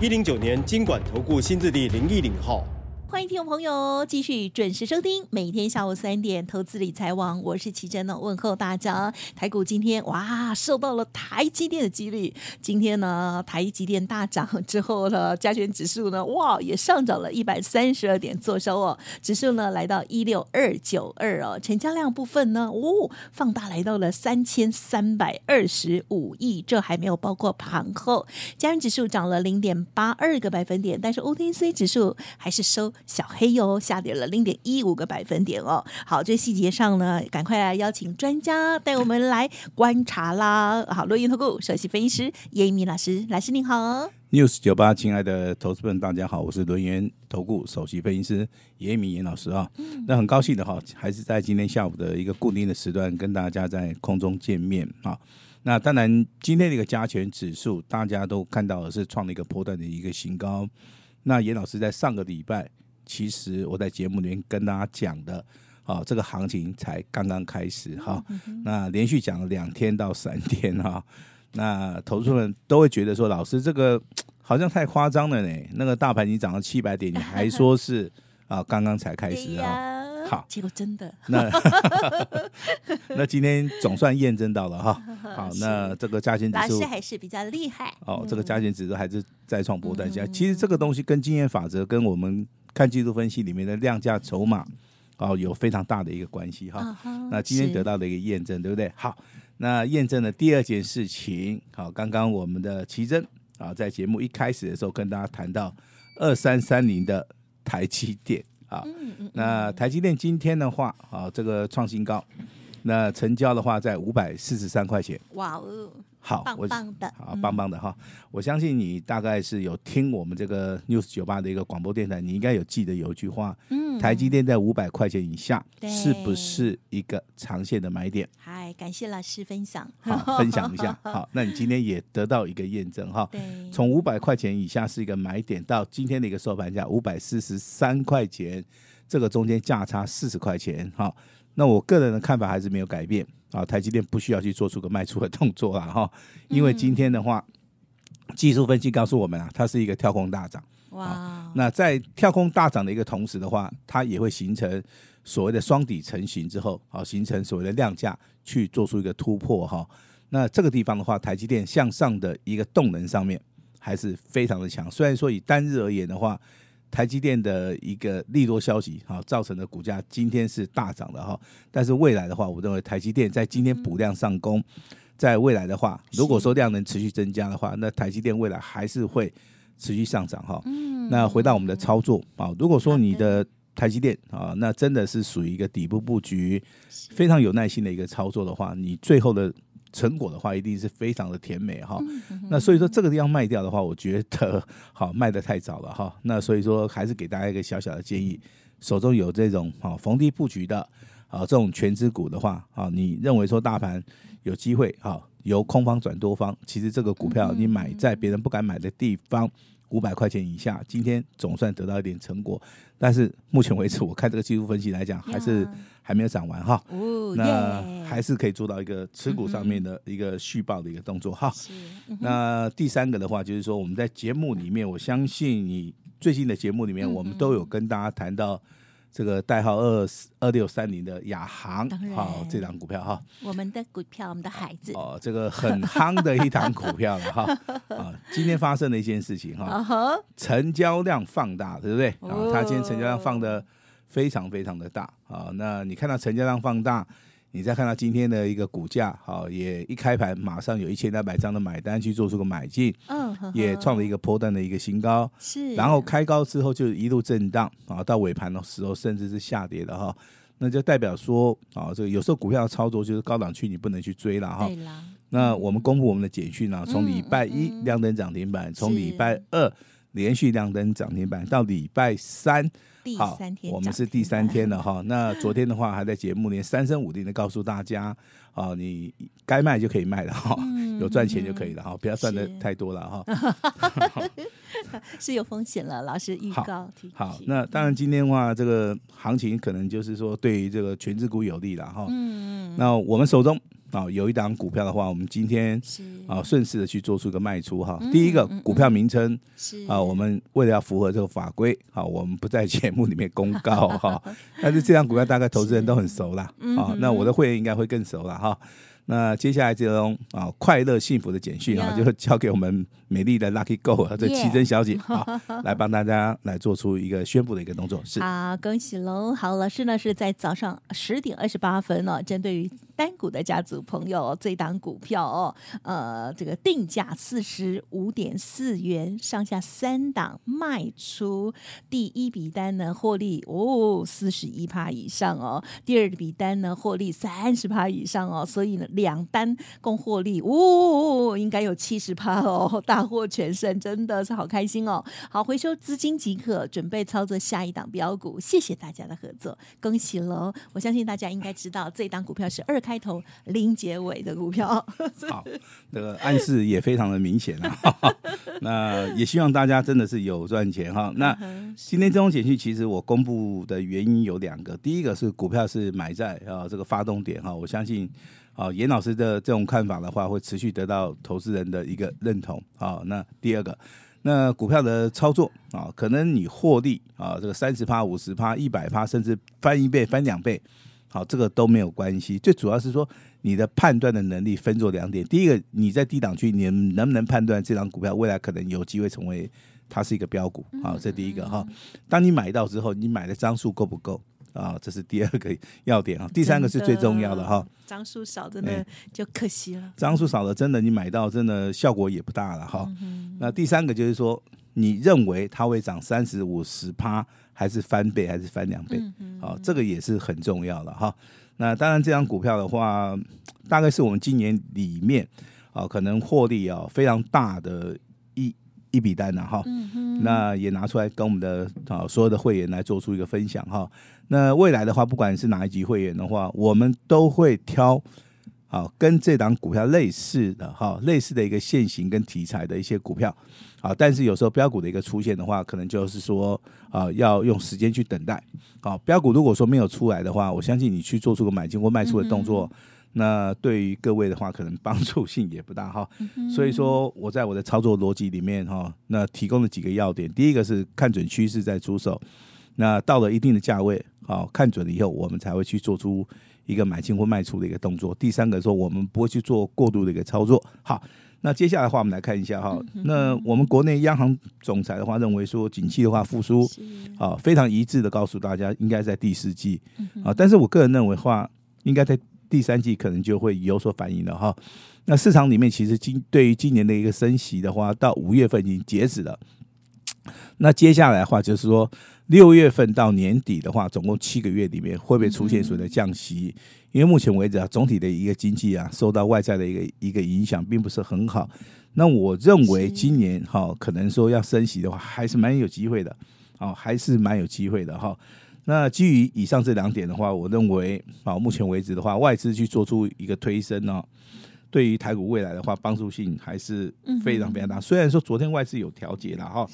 一零九年金管投顾新字第零一零号。欢迎听众朋友继续准时收听，每天下午三点投资理财王，我是奇珍呢，问候大家。台股今天哇，受到了台积电的激励，今天呢，台积电大涨之后呢，加权指数呢，哇，也上涨了一百三十二点，做收哦，指数呢来到一六二九二哦，成交量部分呢，哦，放大来到了三千三百二十五亿，这还没有包括盘后，加权指数涨了零点八二个百分点，但是 OTC 指数还是收。小黑哟，下跌了零点一五个百分点哦。好，这细节上呢，赶快来邀请专家带我们来观察啦。好，轮源投顾首席分析师严一鸣老师，老师您好。News 九八，亲爱的投资们，大家好，我是轮源投顾首席分析师严一民严老师啊。嗯、那很高兴的哈，还是在今天下午的一个固定的时段跟大家在空中见面啊。那当然，今天的一个加权指数，大家都看到的是创了一个波段的一个新高。那严老师在上个礼拜。其实我在节目里面跟大家讲的，啊，这个行情才刚刚开始哈。那连续讲了两天到三天哈，那投资人都会觉得说，老师这个好像太夸张了呢。那个大盘已经涨了七百点，你还说是啊 刚刚才开始啊？好，结果真的。那 那今天总算验证到了哈。好，那这个加权指数还是比较厉害。哦，这个加权指数还是再创波段价。其实这个东西跟经验法则跟我们。看技术分析里面的量价筹码，哦，有非常大的一个关系哈。Uh 那今天得到的一个验证，对不对？好，那验证的第二件事情，好，刚刚我们的奇珍啊，在节目一开始的时候跟大家谈到二三三零的台积电啊，嗯嗯、那台积电今天的话啊，这个创新高，那成交的话在五百四十三块钱。哇哦！好，棒棒的，好棒棒的哈！嗯、我相信你大概是有听我们这个 News 九八的一个广播电台，你应该有记得有一句话，嗯，台积电在五百块钱以下，是不是一个长线的买点？嗨，感谢老师分享，好，分享一下。好，那你今天也得到一个验证哈，对，从五百块钱以下是一个买点，到今天的一个收盘价五百四十三块钱，这个中间价差四十块钱，好，那我个人的看法还是没有改变。啊，台积电不需要去做出个卖出的动作了哈，因为今天的话，嗯、技术分析告诉我们啊，它是一个跳空大涨。哇，那在跳空大涨的一个同时的话，它也会形成所谓的双底成型之后，好，形成所谓的量价去做出一个突破哈。那这个地方的话，台积电向上的一个动能上面还是非常的强。虽然说以单日而言的话，台积电的一个利多消息，哈，造成的股价今天是大涨的哈。但是未来的话，我认为台积电在今天补量上攻，在未来的话，如果说量能持续增加的话，那台积电未来还是会持续上涨哈。那回到我们的操作啊，如果说你的台积电啊，那真的是属于一个底部布局，非常有耐心的一个操作的话，你最后的。成果的话，一定是非常的甜美哈。那所以说，这个地方卖掉的话，我觉得 好卖的太早了哈。那所以说，还是给大家一个小小的建议：手中有这种好逢低布局的啊，这种全资股的话啊，你认为说大盘有机会啊，由空方转多方，其实这个股票你买在别人不敢买的地方。五百块钱以下，今天总算得到一点成果，但是目前为止，我看这个技术分析来讲，还是还没有涨完哈。哦，那还是可以做到一个持股上面的一个续报的一个动作哈。那第三个的话，就是说我们在节目里面，我相信你最近的节目里面，我们都有跟大家谈到。这个代号二二六三零的亚航，好，这档股票哈，我们的股票，我们的孩子。哦，这个很夯的一档股票了哈。啊，今天发生了一件事情哈，成交量放大，对不对？啊，它今天成交量放的非常非常的大。啊，那你看到成交量放大。你再看到今天的一个股价，好，也一开盘马上有一千两百张的买单去做出个买进，嗯，也创了一个波段的一个新高，是，然后开高之后就一路震荡，啊，到尾盘的时候甚至是下跌的哈，那就代表说，啊，这个有时候股票的操作就是高档区你不能去追了哈，那我们公布我们的简讯啊，从礼拜一亮灯涨停板，从礼拜二连续亮灯涨停板，到礼拜三。好，我们是第三天了哈。那昨天的话，还在节目里三声五令的告诉大家，啊，你该卖就可以卖了哈，有赚钱就可以了哈，不要赚的太多了哈。是有风险了，老师预告。好，那当然今天的话，这个行情可能就是说对于这个权值股有利了哈。嗯，那我们手中。啊、哦，有一档股票的话，我们今天啊顺势的去做出一个卖出哈。第一个股票名称是啊，我们为了要符合这个法规，好，我们不在节目里面公告哈。但是这档股票大概投资人都很熟了啊，那我的会员应该会更熟了哈。那接下来这种啊快乐幸福的简讯啊，就交给我们美丽的 Lucky Go 这奇珍小姐啊，来帮大家来做出一个宣布的一个动作。是好，恭喜喽！好，老师呢是在早上十点二十八分呢，针对于。单股的家族朋友，这档股票哦，呃，这个定价四十五点四元，上下三档卖出，第一笔单呢获利哦四十一趴以上哦，第二笔单呢获利三十趴以上哦，所以呢两单共获利哦，应该有七十趴哦，大获全胜，真的是好开心哦！好，回收资金即可，准备操作下一档标股，谢谢大家的合作，恭喜喽！我相信大家应该知道，这档股票是二。开头零结尾的股票，好，这个暗示也非常的明显啊。那也希望大家真的是有赚钱哈。那今天这种简讯，其实我公布的原因有两个，第一个是股票是买在啊这个发动点哈，我相信啊严老师的这种看法的话，会持续得到投资人的一个认同啊。那第二个，那股票的操作啊，可能你获利啊这个三十趴、五十趴、一百趴，甚至翻一倍、翻两倍。好，这个都没有关系，最主要是说你的判断的能力分作两点。第一个，你在低档区，你能不能判断这张股票未来可能有机会成为它是一个标股？好，这第一个哈。当你买到之后，你买的张数够不够？啊，这是第二个要点啊。第三个是最重要的哈，张数少真的就可惜了。张数少了，真的你买到真的效果也不大了哈。那第三个就是说。你认为它会涨三十五十趴，还是翻倍，还是翻两倍？好、哦，这个也是很重要的哈。那当然，这张股票的话，大概是我们今年里面啊、哦，可能获利啊非常大的一一笔单了哈。那也拿出来跟我们的啊所有的会员来做出一个分享哈。那未来的话，不管是哪一级会员的话，我们都会挑。好，跟这档股票类似的哈，类似的一个线型跟题材的一些股票，好，但是有时候标股的一个出现的话，可能就是说啊，要用时间去等待。好，标股如果说没有出来的话，我相信你去做出个买进或卖出的动作，那对于各位的话，可能帮助性也不大哈。所以说，我在我的操作逻辑里面哈，那提供了几个要点，第一个是看准趋势再出手，那到了一定的价位，好，看准了以后，我们才会去做出。一个买进或卖出的一个动作。第三个说，我们不会去做过度的一个操作。好，那接下来的话，我们来看一下哈。那我们国内央行总裁的话认为说，景气的话复苏啊，非常一致的告诉大家，应该在第四季啊。但是我个人认为话，应该在第三季可能就会有所反应了哈。那市场里面其实今对于今年的一个升息的话，到五月份已经截止了。那接下来的话就是说。六月份到年底的话，总共七个月里面会不会出现所谓的降息？因为目前为止啊，总体的一个经济啊，受到外在的一个一个影响，并不是很好。那我认为今年哈，可能说要升息的话，还是蛮有机会的，哦，还是蛮有机会的哈。那基于以上这两点的话，我认为啊，目前为止的话，外资去做出一个推升呢。对于台股未来的话，帮助性还是非常非常大。虽然说昨天外资有调节了哈，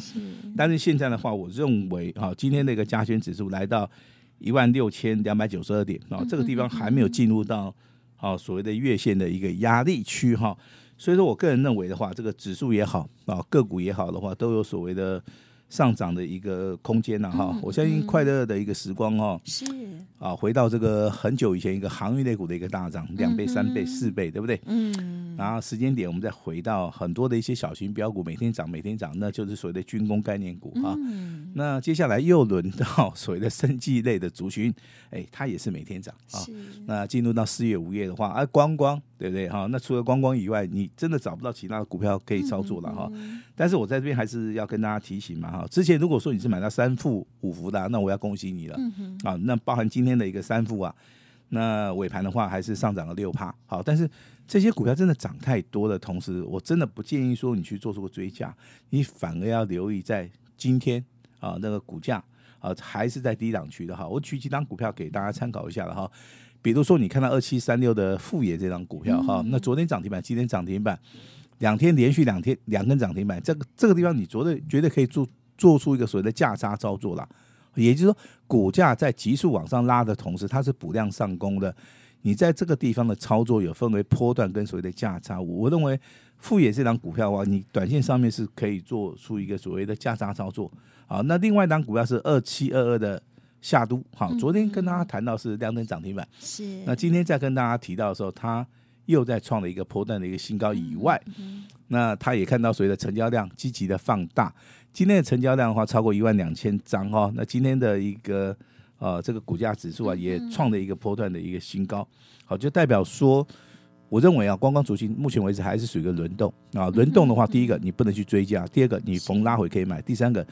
但是现在的话，我认为哈，今天那个加权指数来到一万六千两百九十二点啊，这个地方还没有进入到啊所谓的月线的一个压力区哈。所以说我个人认为的话，这个指数也好啊，个股也好的话，都有所谓的。上涨的一个空间呐，哈，我相信快乐的一个时光哦，是啊，回到这个很久以前一个航运类股的一个大涨，两倍、三倍、四倍，对不对？嗯，然后时间点我们再回到很多的一些小型标股，每天涨，每天涨，那就是所谓的军工概念股哈。那接下来又轮到 所谓的生技类的族群，哎，它也是每天涨啊。那进入到四月、五月的话，啊，光光。对不对哈？那除了观光以外，你真的找不到其他的股票可以操作了哈。但是我在这边还是要跟大家提醒嘛哈。之前如果说你是买到三副五福的，那我要恭喜你了嗯啊。那包含今天的一个三副啊，那尾盘的话还是上涨了六帕。好，但是这些股票真的涨太多的同时，我真的不建议说你去做出个追加，你反而要留意在今天啊那个股价啊还是在低档区的哈。我举几档股票给大家参考一下了哈。比如说你看到二七三六的富野这张股票哈，那昨天涨停板，今天涨停板，两天连续两天两根涨停板，这个这个地方你绝对绝对可以做做出一个所谓的价差操作啦。也就是说，股价在急速往上拉的同时，它是补量上攻的。你在这个地方的操作有分为波段跟所谓的价差。我认为富野这张股票的话，你短线上面是可以做出一个所谓的价差操作。好，那另外一档股票是二七二二的夏都。好，昨天跟大家谈到是亮灯涨停板，是。那今天再跟大家提到的时候，它又在创了一个波段的一个新高以外，那他也看到所谓的成交量积极的放大。今天的成交量的话，超过一万两千张哦。那今天的一个呃，这个股价指数啊，也创了一个波段的一个新高。好，就代表说，我认为啊，观光族群目前为止还是属于一个轮动啊。轮动的话，第一个你不能去追加，第二个你逢拉回可以买，第三个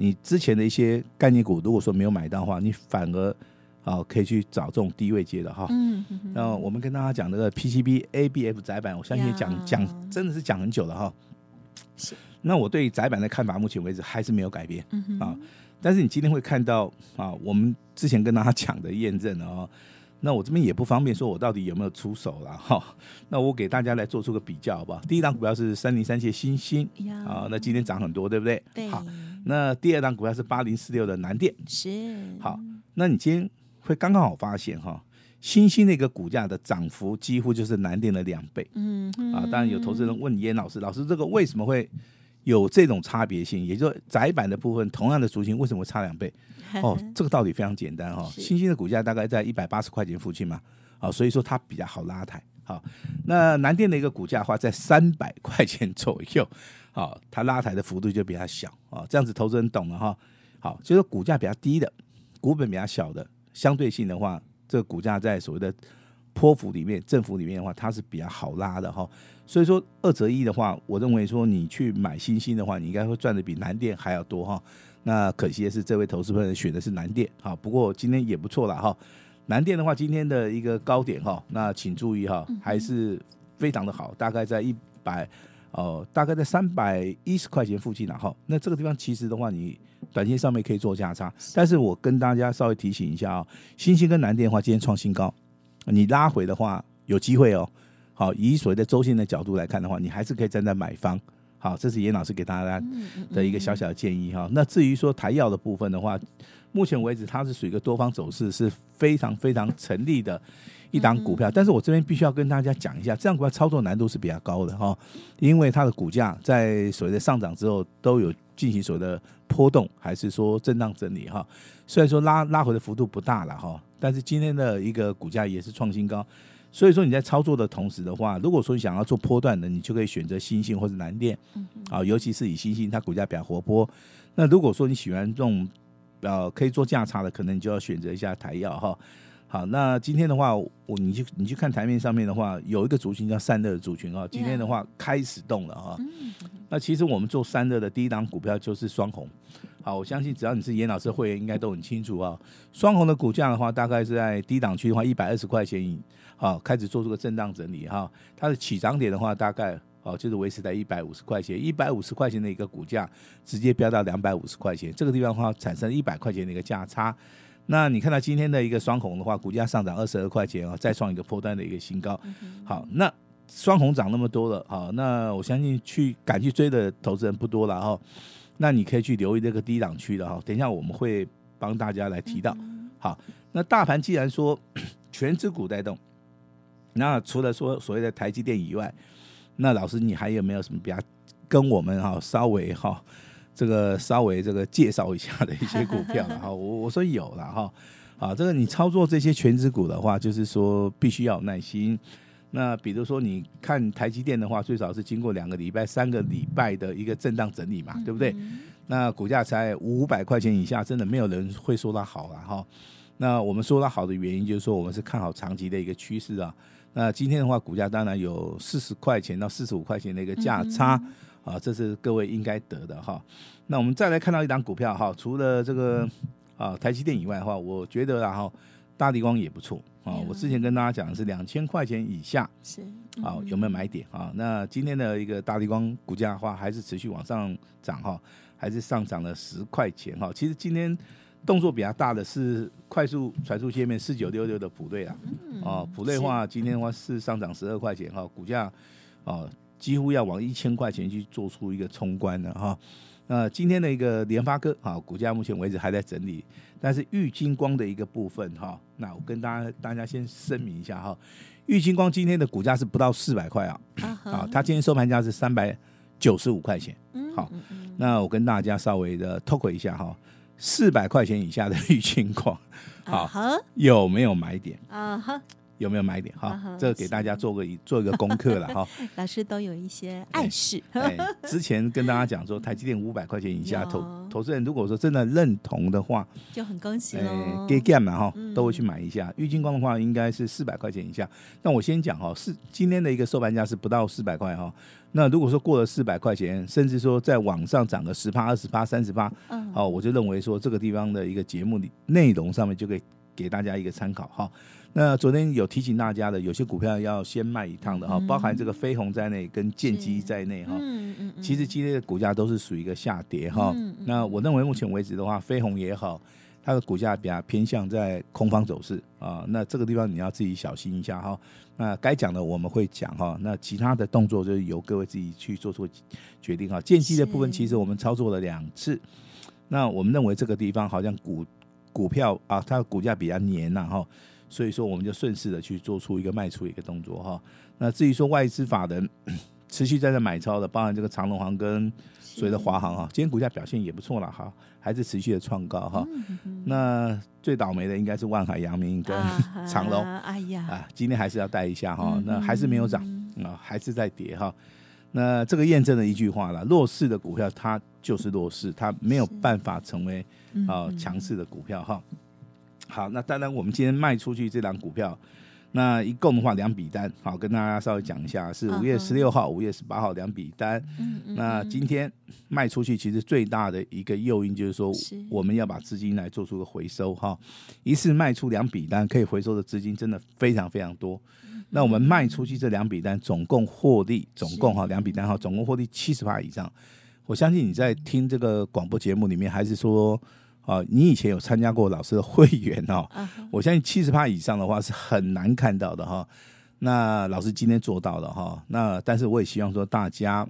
你之前的一些概念股，如果说没有买到的话，你反而啊可以去找这种低位接的哈。嗯嗯。那我们跟大家讲那个 PCB、ABF 窄板，我相信讲讲真的是讲很久了哈。是。那我对窄板的看法，目前为止还是没有改变啊。但是你今天会看到啊，我们之前跟大家讲的验证啊，那我这边也不方便说我到底有没有出手了哈。那我给大家来做出个比较好不好？第一档股票是三零三七欣兴啊，那今天涨很多，对不对？对。好，那第二档股票是八零四六的南电，是。好，那你今天会刚刚好发现哈，新兴那个股价的涨幅几乎就是南电的两倍。嗯啊，当然有投资人问严老师，老师这个为什么会？有这种差别性，也就是窄板的部分，同样的族群为什么差两倍？哦，这个道理非常简单哈、哦。新兴的股价大概在一百八十块钱附近嘛，啊、哦，所以说它比较好拉抬。好、哦，那南电的一个股价的话在三百块钱左右，好、哦，它拉抬的幅度就比较小啊、哦。这样子投资人懂了哈、哦。好，就是股价比较低的，股本比较小的，相对性的话，这个股价在所谓的波幅里面、振幅里面的话，它是比较好拉的哈。哦所以说二择一的话，我认为说你去买新兴的话，你应该会赚的比南电还要多哈。那可惜的是，这位投资朋友选的是南电哈。不过今天也不错了哈。南电的话，今天的一个高点哈，那请注意哈，还是非常的好，大概在一百哦，大概在三百一十块钱附近了哈。那这个地方其实的话，你短线上面可以做价差，但是我跟大家稍微提醒一下啊，新兴跟南电的话，今天创新高，你拉回的话有机会哦。好，以所谓的周线的角度来看的话，你还是可以站在买方。好，这是严老师给大家的一个小小的建议哈。那至于说台药的部分的话，目前为止它是属于一个多方走势是非常非常成立的一档股票。但是我这边必须要跟大家讲一下，这样股票操作难度是比较高的哈，因为它的股价在所谓的上涨之后都有进行所谓的波动，还是说震荡整理哈。虽然说拉拉回的幅度不大了哈，但是今天的一个股价也是创新高。所以说你在操作的同时的话，如果说你想要做波段的，你就可以选择欣兴或者南电，啊，尤其是以欣兴它股价比较活泼。那如果说你喜欢这种呃可以做价差的，可能你就要选择一下台药哈。好，那今天的话，我你去你去看台面上面的话，有一个族群叫散热的族群啊，今天的话开始动了哈。那其实我们做散热的第一档股票就是双红。好，我相信只要你是严老师的会员，应该都很清楚啊。双红的股价的话，大概是在低档区的话，一百二十块钱以，好开始做出个震荡整理哈。它的起涨点的话，大概哦就是维持在一百五十块钱，一百五十块钱的一个股价，直接飙到两百五十块钱，这个地方的话产生一百块钱的一个价差。那你看到今天的一个双红的话，股价上涨二十二块钱啊，再创一个波段的一个新高。好，那双红涨那么多了，好，那我相信去敢去追的投资人不多了哈。那你可以去留意这个低档区的哈，等一下我们会帮大家来提到。好，那大盘既然说 全指股带动，那除了说所谓的台积电以外，那老师你还有没有什么比较跟我们哈稍微哈这个稍微这个介绍一下的一些股票了哈？我我说有了哈，啊，这个你操作这些全职股的话，就是说必须要有耐心。那比如说，你看台积电的话，最少是经过两个礼拜、三个礼拜的一个震荡整理嘛，对不对？那股价才五百块钱以下，真的没有人会说它好了哈。那我们说它好的原因，就是说我们是看好长期的一个趋势啊。那今天的话，股价当然有四十块钱到四十五块钱的一个价差啊，这是各位应该得的哈。那我们再来看到一档股票哈，除了这个啊台积电以外的话，我觉得然后。大地光也不错啊。我之前跟大家讲的是两千块钱以下是啊，有没有买点啊？那今天的一个大地光股价的话，还是持续往上涨哈，还是上涨了十块钱哈。其实今天动作比较大的是快速传输界面四九六六的普瑞啊，哦，普瑞的话今天的话是上涨十二块钱哈，股价哦几乎要往一千块钱去做出一个冲关了哈。那今天的一个联发科啊，股价目前为止还在整理，但是玉金光的一个部分哈，那我跟大家大家先声明一下哈，玉金光今天的股价是不到四百块啊，啊，它今天收盘价是三百九十五块钱，好，那我跟大家稍微的 talk 一下哈，四百块钱以下的 绿金矿，好，有没有买点？啊哈。有没有买点哈？这个给大家做个做一个功课了 哈。老师都有一些暗示。哎，之前跟大家讲说，台积电五百块钱以下投投资人，如果说真的认同的话，就很恭喜喽。给 game 嘛哈，都会去买一下。玉金光的话，应该是四百块钱以下。那我先讲哈，是今天的一个收盘价是不到四百块哈。那如果说过了四百块钱，甚至说在网上涨个十趴、二十趴、三十趴，嗯，好，我就认为说这个地方的一个节目的内容上面就可以给大家一个参考哈。那昨天有提醒大家的，有些股票要先卖一趟的哈，包含这个飞鸿在内，跟建机在内哈。嗯嗯其实今天的股价都是属于一个下跌哈。嗯那我认为目前为止的话，飞鸿也好，它的股价比较偏向在空方走势啊。那这个地方你要自己小心一下哈。那该讲的我们会讲哈。那其他的动作就是由各位自己去做出决定哈。建机的部分其实我们操作了两次，那我们认为这个地方好像股股票啊，它的股价比较黏呐哈。所以说，我们就顺势的去做出一个卖出一个动作哈。那至于说外资法人 持续在这买超的，包含这个长隆行跟所谓的华航哈，今天股价表现也不错了哈，还是持续的创高哈。那最倒霉的应该是万海、阳明跟 长隆，哎呀啊，今天还是要带一下哈。那还是没有涨啊，还是在跌哈。那这个验证了一句话了：弱势的股票它就是弱势，它没有办法成为啊强势的股票哈。好，那当然，我们今天卖出去这档股票，那一共的话两笔单，好，跟大家稍微讲一下，是五月十六号、五月十八号两笔单。嗯嗯。那今天卖出去，其实最大的一个诱因就是说，我们要把资金来做出个回收哈。一次卖出两笔单，可以回收的资金真的非常非常多。那我们卖出去这两笔单，总共获利，总共哈两笔单哈，总共获利七十趴以上。我相信你在听这个广播节目里面，还是说。啊，你以前有参加过老师的会员哦？我相信七十趴以上的话是很难看到的哈。那老师今天做到了哈。那但是我也希望说大家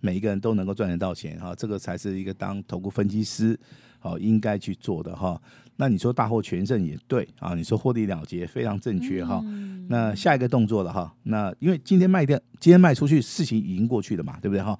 每一个人都能够赚得到钱哈，这个才是一个当投顾分析师哦应该去做的哈。那你说大获全胜也对啊，你说获利了结非常正确哈。那下一个动作了哈。那因为今天卖掉，今天卖出去，事情已经过去了嘛，对不对哈？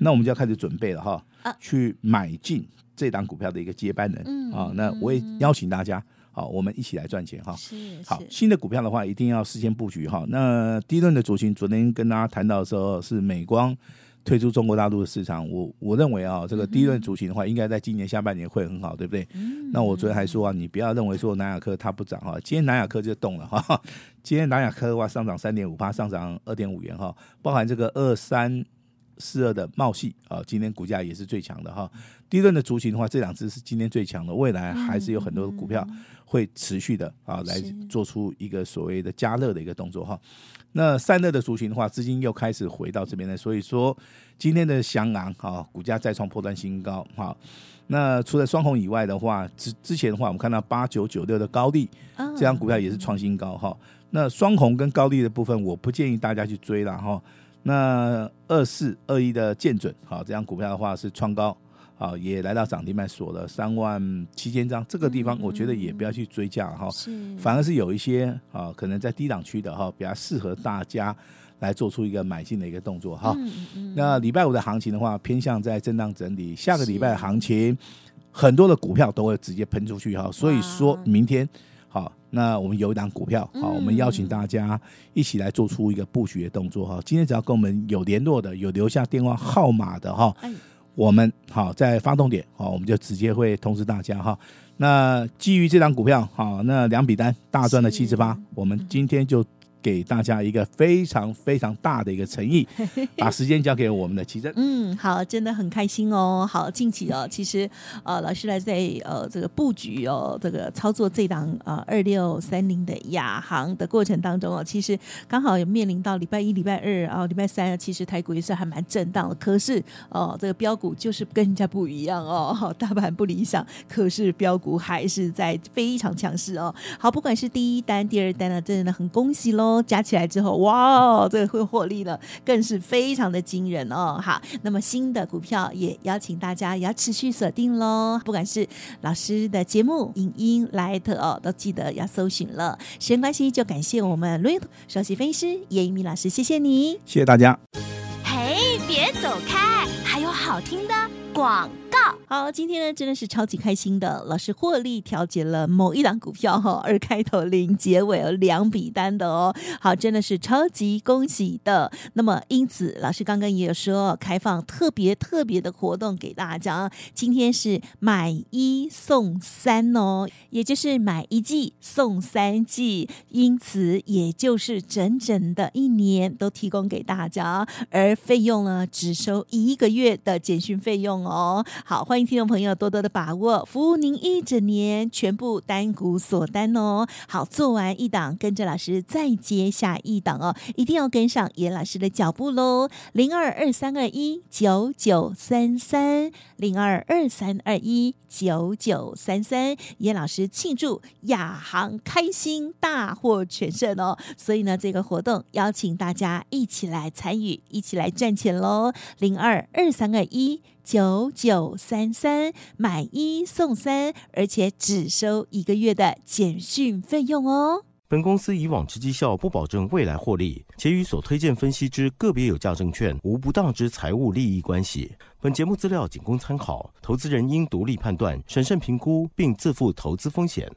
那我们就要开始准备了哈，去买进。这档股票的一个接班人，嗯，啊，那我也邀请大家，好，我们一起来赚钱哈。是，好，新的股票的话，一定要事先布局哈。那第一轮的主群，昨天跟大家谈到的时候，是美光退出中国大陆的市场。我我认为啊，这个第一轮主群的话，应该在今年下半年会很好，对不对？嗯。那我昨天还说啊，你不要认为说南亚科它不涨哈，今天南亚科就动了哈。今天南亚科的话上涨三点五八，上涨二点五元哈，包含这个二三。四二的茂系啊，今天股价也是最强的哈。第一轮的族群的话，这两只是今天最强的，未来还是有很多的股票会持续的啊来做出一个所谓的加热的一个动作哈。那散热的族群的话，资金又开始回到这边来，所以说今天的翔昂啊，股价再创破断新高哈。那除了双红以外的话，之之前的话，我们看到八九九六的高力这张股票也是创新高哈。那双红跟高地的部分，我不建议大家去追了哈。那二四二一的建准，好，这张股票的话是创高，好，也来到涨停板锁了三万七千张，这个地方我觉得也不要去追价哈，反而是有一些啊，可能在低档区的哈，比较适合大家来做出一个买进的一个动作哈。那礼拜五的行情的话，偏向在震荡整理，下个礼拜的行情很多的股票都会直接喷出去哈，所以说明天。好，那我们有一档股票，好，我们邀请大家一起来做出一个布局的动作哈。今天只要跟我们有联络的，有留下电话号码的哈，我们好在发动点，好，我们就直接会通知大家哈。那基于这档股票，好，那两笔单大赚了七十八，我们今天就给大家一个非常非常大的一个诚意，把时间交给我们的奇珍。嗯，好，真的很开心哦。好，近期哦，其实呃，老师来在呃这个布局哦，这个操作这档呃二六三零的亚航的过程当中哦，其实刚好也面临到礼拜一、礼拜二啊、礼拜三，其实台股也是还蛮震荡的。可是哦，这个标股就是跟人家不一样哦，大盘不理想，可是标股还是在非常强势哦。好，不管是第一单、第二单呢，真的很恭喜喽。加起来之后，哇，这个会获利呢，更是非常的惊人哦。好，那么新的股票也邀请大家也要持续锁定喽。不管是老师的节目、影音、Light 哦，都记得要搜寻了。时间关系，就感谢我们轮首席分析师叶一鸣老师，谢谢你，谢谢大家。嘿，别走开，还有好听的广告。好，今天呢真的是超级开心的，老师获利调节了某一档股票哈，二开头零结尾有两笔单的哦，好，真的是超级恭喜的。那么因此，老师刚刚也有说开放特别特别的活动给大家，今天是买一送三哦，也就是买一季送三季，因此也就是整整的一年都提供给大家，而费用呢只收一个月月的简讯费用哦。好，欢迎听众朋友多多的把握，服务您一整年，全部单股锁单哦。好，做完一档，跟着老师再接下一档哦，一定要跟上严老师的脚步喽。零二二三二一九九三三，零二二三二一九九三三，严老师庆祝亚航开心大获全胜哦，所以呢，这个活动邀请大家一起来参与，一起来赚钱喽。零二二三二一。九九三三买一送三，而且只收一个月的简讯费用哦。本公司以往之绩效不保证未来获利，且与所推荐分析之个别有价证券无不当之财务利益关系。本节目资料仅供参考，投资人应独立判断、审慎评估，并自负投资风险。